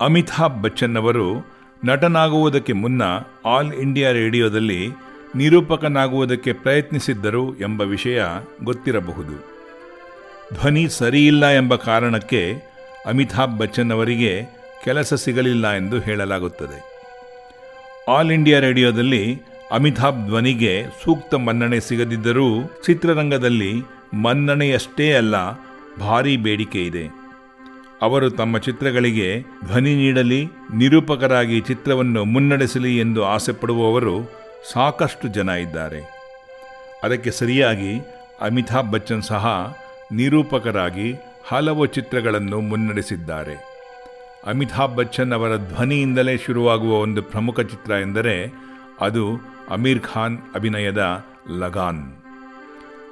ಅಮಿತಾಬ್ ಬಚ್ಚನ್ ಅವರು ನಟನಾಗುವುದಕ್ಕೆ ಮುನ್ನ all India ರೇಡಿಯೋದಲ್ಲಿ ನಿರೂಪಕನಾಗುವುದಕ್ಕೆ ಪ್ರಯತ್ನಿಸಿದ್ದರು ಎಂಬ ವಿಷಯ ಗೊತ್ತಿರಬಹುದು. ಧ್ವನಿ ಸರಿಯಿಲ್ಲ ಎಂಬ ಕಾರಣಕ್ಕೆ ಅಮಿತಾಬ್ ಬಚ್ಚನ್ ಅವರಿಗೆ ಕೆಲಸ ಸಿಗಲಿಲ್ಲ ಎಂದು ಹೇಳಲಾಗುತ್ತದೆ. ಆಲ್ ಇಂಡಿಯಾ ರೇಡಿಯೋದಲ್ಲಿ ಅಮಿತಾಬ್ ಧ್ವನಿಗೆ ಸೂಕ್ತ ಮನ್ನಣೆ ಸಿಗದಿದ್ದರೂ ಚಿತ್ರರಂಗದಲ್ಲಿ ಮನ್ನಣೆಯಷ್ಟೇ ಅಲ್ಲ, ಭಾರೀ ಬೇಡಿಕೆ ಇದೆ. ಅವರು ತಮ್ಮ ಚಿತ್ರಗಳಿಗೆ ಧ್ವನಿ ನೀಡಲಿ, ನಿರೂಪಕರಾಗಿ ಚಿತ್ರವನ್ನು ಮುನ್ನಡೆಸಲಿ ಎಂದು ಆಸೆಪಡುವವರು ಸಾಕಷ್ಟು ಜನ ಇದ್ದಾರೆ. ಅದಕ್ಕೆ ಸರಿಯಾಗಿ ಅಮಿತಾಬ್ ಬಚ್ಚನ್ ಸಹ ನಿರೂಪಕರಾಗಿ ಹಲವು ಚಿತ್ರಗಳನ್ನು ಮುನ್ನಡೆಸಿದ್ದಾರೆ. ಅಮಿತಾಬ್ ಬಚ್ಚನ್ ಅವರ ಧ್ವನಿಯಿಂದಲೇ ಶುರುವಾಗುವ ಒಂದು ಪ್ರಮುಖ ಚಿತ್ರ ಎಂದರೆ ಅದು ಅಮೀರ್ ಖಾನ್ ಅಭಿನಯದ ಲಗಾನ್.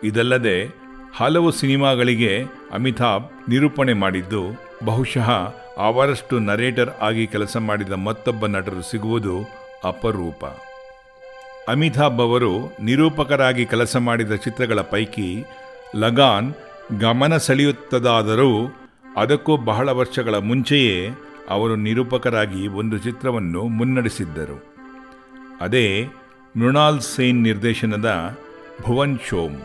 ಇದಲ್ಲದೆ ಹಲವು ಸಿನಿಮಾಗಳಿಗೆ ಅಮಿತಾಬ್ ನಿರೂಪಣೆ ಮಾಡಿದ್ದು ಬಹುಶಃ ಅವರಷ್ಟು ನರೇಟರ್ ಆಗಿ ಕೆಲಸ ಮಾಡಿದ ಮತ್ತೊಬ್ಬ ನಟರು ಸಿಗುವುದು ಅಪರೂಪ. ಅಮಿತಾಬ್ ಅವರು ನಿರೂಪಕರಾಗಿ ಕೆಲಸ ಮಾಡಿದ ಚಿತ್ರಗಳ ಪೈಕಿ ಲಗಾನ್ ಗಮನ ಸೆಳೆಯುತ್ತದಾದರೂ ಅದಕ್ಕೂ ಬಹಳ ವರ್ಷಗಳ ಮುಂಚೆಯೇ ಅವರು ನಿರೂಪಕರಾಗಿ ಒಂದು ಚಿತ್ರವನ್ನು ಮುನ್ನಡೆಸಿದ್ದರು. ಅದೇ ಮೃಣಾಲ್ ಸೇನ್ ನಿರ್ದೇಶನದ ಭುವನ್ ಶೋಮ್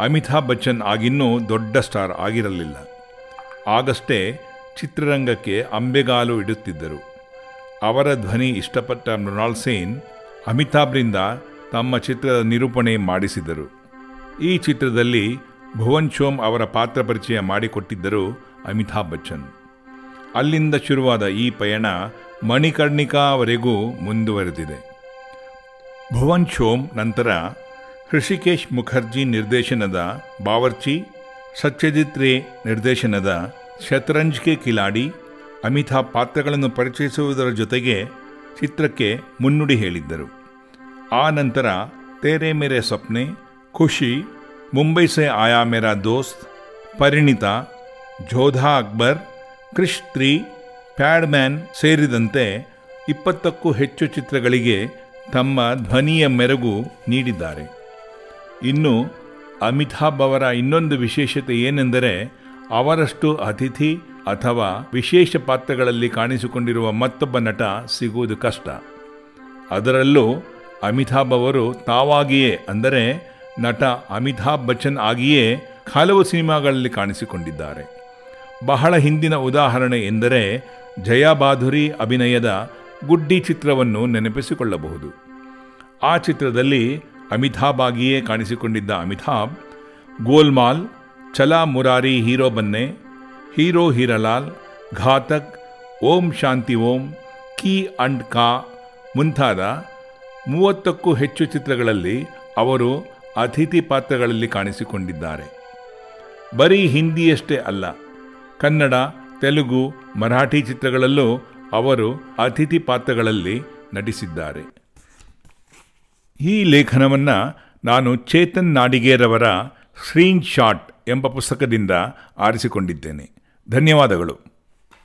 ಅಮಿತಾಬ್ ಬಚ್ಚನ್ ಆಗಿನ್ನೂ ದೊಡ್ಡ ಸ್ಟಾರ್ ಆಗಿರಲಿಲ್ಲ. ಆಗಷ್ಟೇ ಚಿತ್ರರಂಗಕ್ಕೆ ಅಂಬೆಗಾಲು ಇಡುತ್ತಿದ್ದರು. ಅವರ ಧ್ವನಿ ಇಷ್ಟಪಟ್ಟ ಮೃಣಾಲ್ ಸೇನ್ ಅಮಿತಾಬ್ರಿಂದ ತಮ್ಮ ಚಿತ್ರದ ನಿರೂಪಣೆ ಮಾಡಿಸಿದರು. ಈ ಚಿತ್ರದಲ್ಲಿ ಭುವನ್ ಶೋಮ್ ಅವರ ಪಾತ್ರ ಪರಿಚಯ ಮಾಡಿಕೊಟ್ಟಿದ್ದರು ಅಮಿತಾಬ್ ಬಚ್ಚನ್. ಅಲ್ಲಿಂದ ಶುರುವಾದ ಈ ಪಯಣ ಮಣಿಕರ್ಣಿಕಾವರೆಗೂ ಮುಂದುವರೆದಿದೆ. ಭುವನ್ ಶೋಮ್ ನಂತರ ಹೃಷಿಕೇಶ್ ಮುಖರ್ಜಿ ನಿರ್ದೇಶನದ ಬಾವರ್ಚಿ ಸತ್ಯಜಿತ್ ರೇ ನಿರ್ದೇಶನದ ಶತರಂಜ್ ಕೆ ಕಿಲಾಡಿ ಅಮಿತಾಬ್ ಪಾತ್ರಗಳನ್ನು ಪರಿಚಯಿಸುವುದರ ಜೊತೆಗೆ ಚಿತ್ರಕ್ಕೆ ಮುನ್ನುಡಿ ಹೇಳಿದ್ದರು. ಆ ನಂತರ ತೇರೆ ಮೇರೆ ಸ್ವಪ್ನೆ, ಖುಷಿ, ಮುಂಬೈ ಸೆ ಆಯಾ ಮೇರಾ ದೋಸ್ತ್, ಪರಿಣಿತ, ಜೋಧಾ ಅಕ್ಬರ್, ಕ್ರಿಶ್ ತ್ರೀ ಪ್ಯಾಡ್ಮ್ಯಾನ್ ಸೇರಿದಂತೆ ಇಪ್ಪತ್ತಕ್ಕೂ ಹೆಚ್ಚು ಚಿತ್ರಗಳಿಗೆ ತಮ್ಮ ಧ್ವನಿಯ ಮೆರಗು ನೀಡಿದ್ದಾರೆ. ಇನ್ನು ಅಮಿತಾಬ್ ಅವರ ಇನ್ನೊಂದು ವಿಶೇಷತೆ ಏನೆಂದರೆ, ಅವರಷ್ಟು ಅತಿಥಿ ಅಥವಾ ವಿಶೇಷ ಪಾತ್ರಗಳಲ್ಲಿ ಕಾಣಿಸಿಕೊಂಡಿರುವ ಮತ್ತೊಬ್ಬ ನಟ ಸಿಗುವುದು ಕಷ್ಟ. ಅದರಲ್ಲೂ ಅಮಿತಾಬ್ ಅವರು ತಾವಾಗಿಯೇ, ಅಂದರೆ ನಟ ಅಮಿತಾಬ್ ಬಚ್ಚನ್ ಆಗಿಯೇ ಹಲವು ಸಿನಿಮಾಗಳಲ್ಲಿ ಕಾಣಿಸಿಕೊಂಡಿದ್ದಾರೆ. ಬಹಳ ಹಿಂದಿನ ಉದಾಹರಣೆ ಎಂದರೆ ಜಯಾಬಾಧುರಿ ಅಭಿನಯದ ಗುಡ್ಡಿ ಚಿತ್ರವನ್ನು ನೆನಪಿಸಿಕೊಳ್ಳಬಹುದು. ಆ ಚಿತ್ರದಲ್ಲಿ ಅಮಿತಾಬ್ ಆಗಿಯೇ ಕಾಣಿಸಿಕೊಂಡಿದ್ದ Amitabh Golmaal Chala Murari hero Banne, hero Hiralal, Ghatak, Om Shanti Om, Ki and Ka ಮುಂತಾದ ಮೂವತ್ತಕ್ಕೂ ಹೆಚ್ಚು ಚಿತ್ರಗಳಲ್ಲಿ ಅವರು ಅತಿಥಿ ಪಾತ್ರಗಳಲ್ಲಿ ಕಾಣಿಸಿಕೊಂಡಿದ್ದಾರೆ. ಬರೀ ಹಿಂದಿಯಷ್ಟೇ ಅಲ್ಲ, ಕನ್ನಡ, ತೆಲುಗು, ಮರಾಠಿ ಚಿತ್ರಗಳಲ್ಲೂ ಅವರು ಅತಿಥಿ ಪಾತ್ರಗಳಲ್ಲಿ ನಟಿಸಿದ್ದಾರೆ. ಈ ಲೇಖನವನ್ನು ನಾನು ಚೇತನ್ ನಾಡಿಗೇರವರ ಸ್ಕ್ರೀನ್ ಶಾಟ್ ಎಂಬ ಪುಸ್ತಕದಿಂದ ಆರಿಸಿಕೊಂಡಿದ್ದೇನೆ. ಧನ್ಯವಾದಗಳು.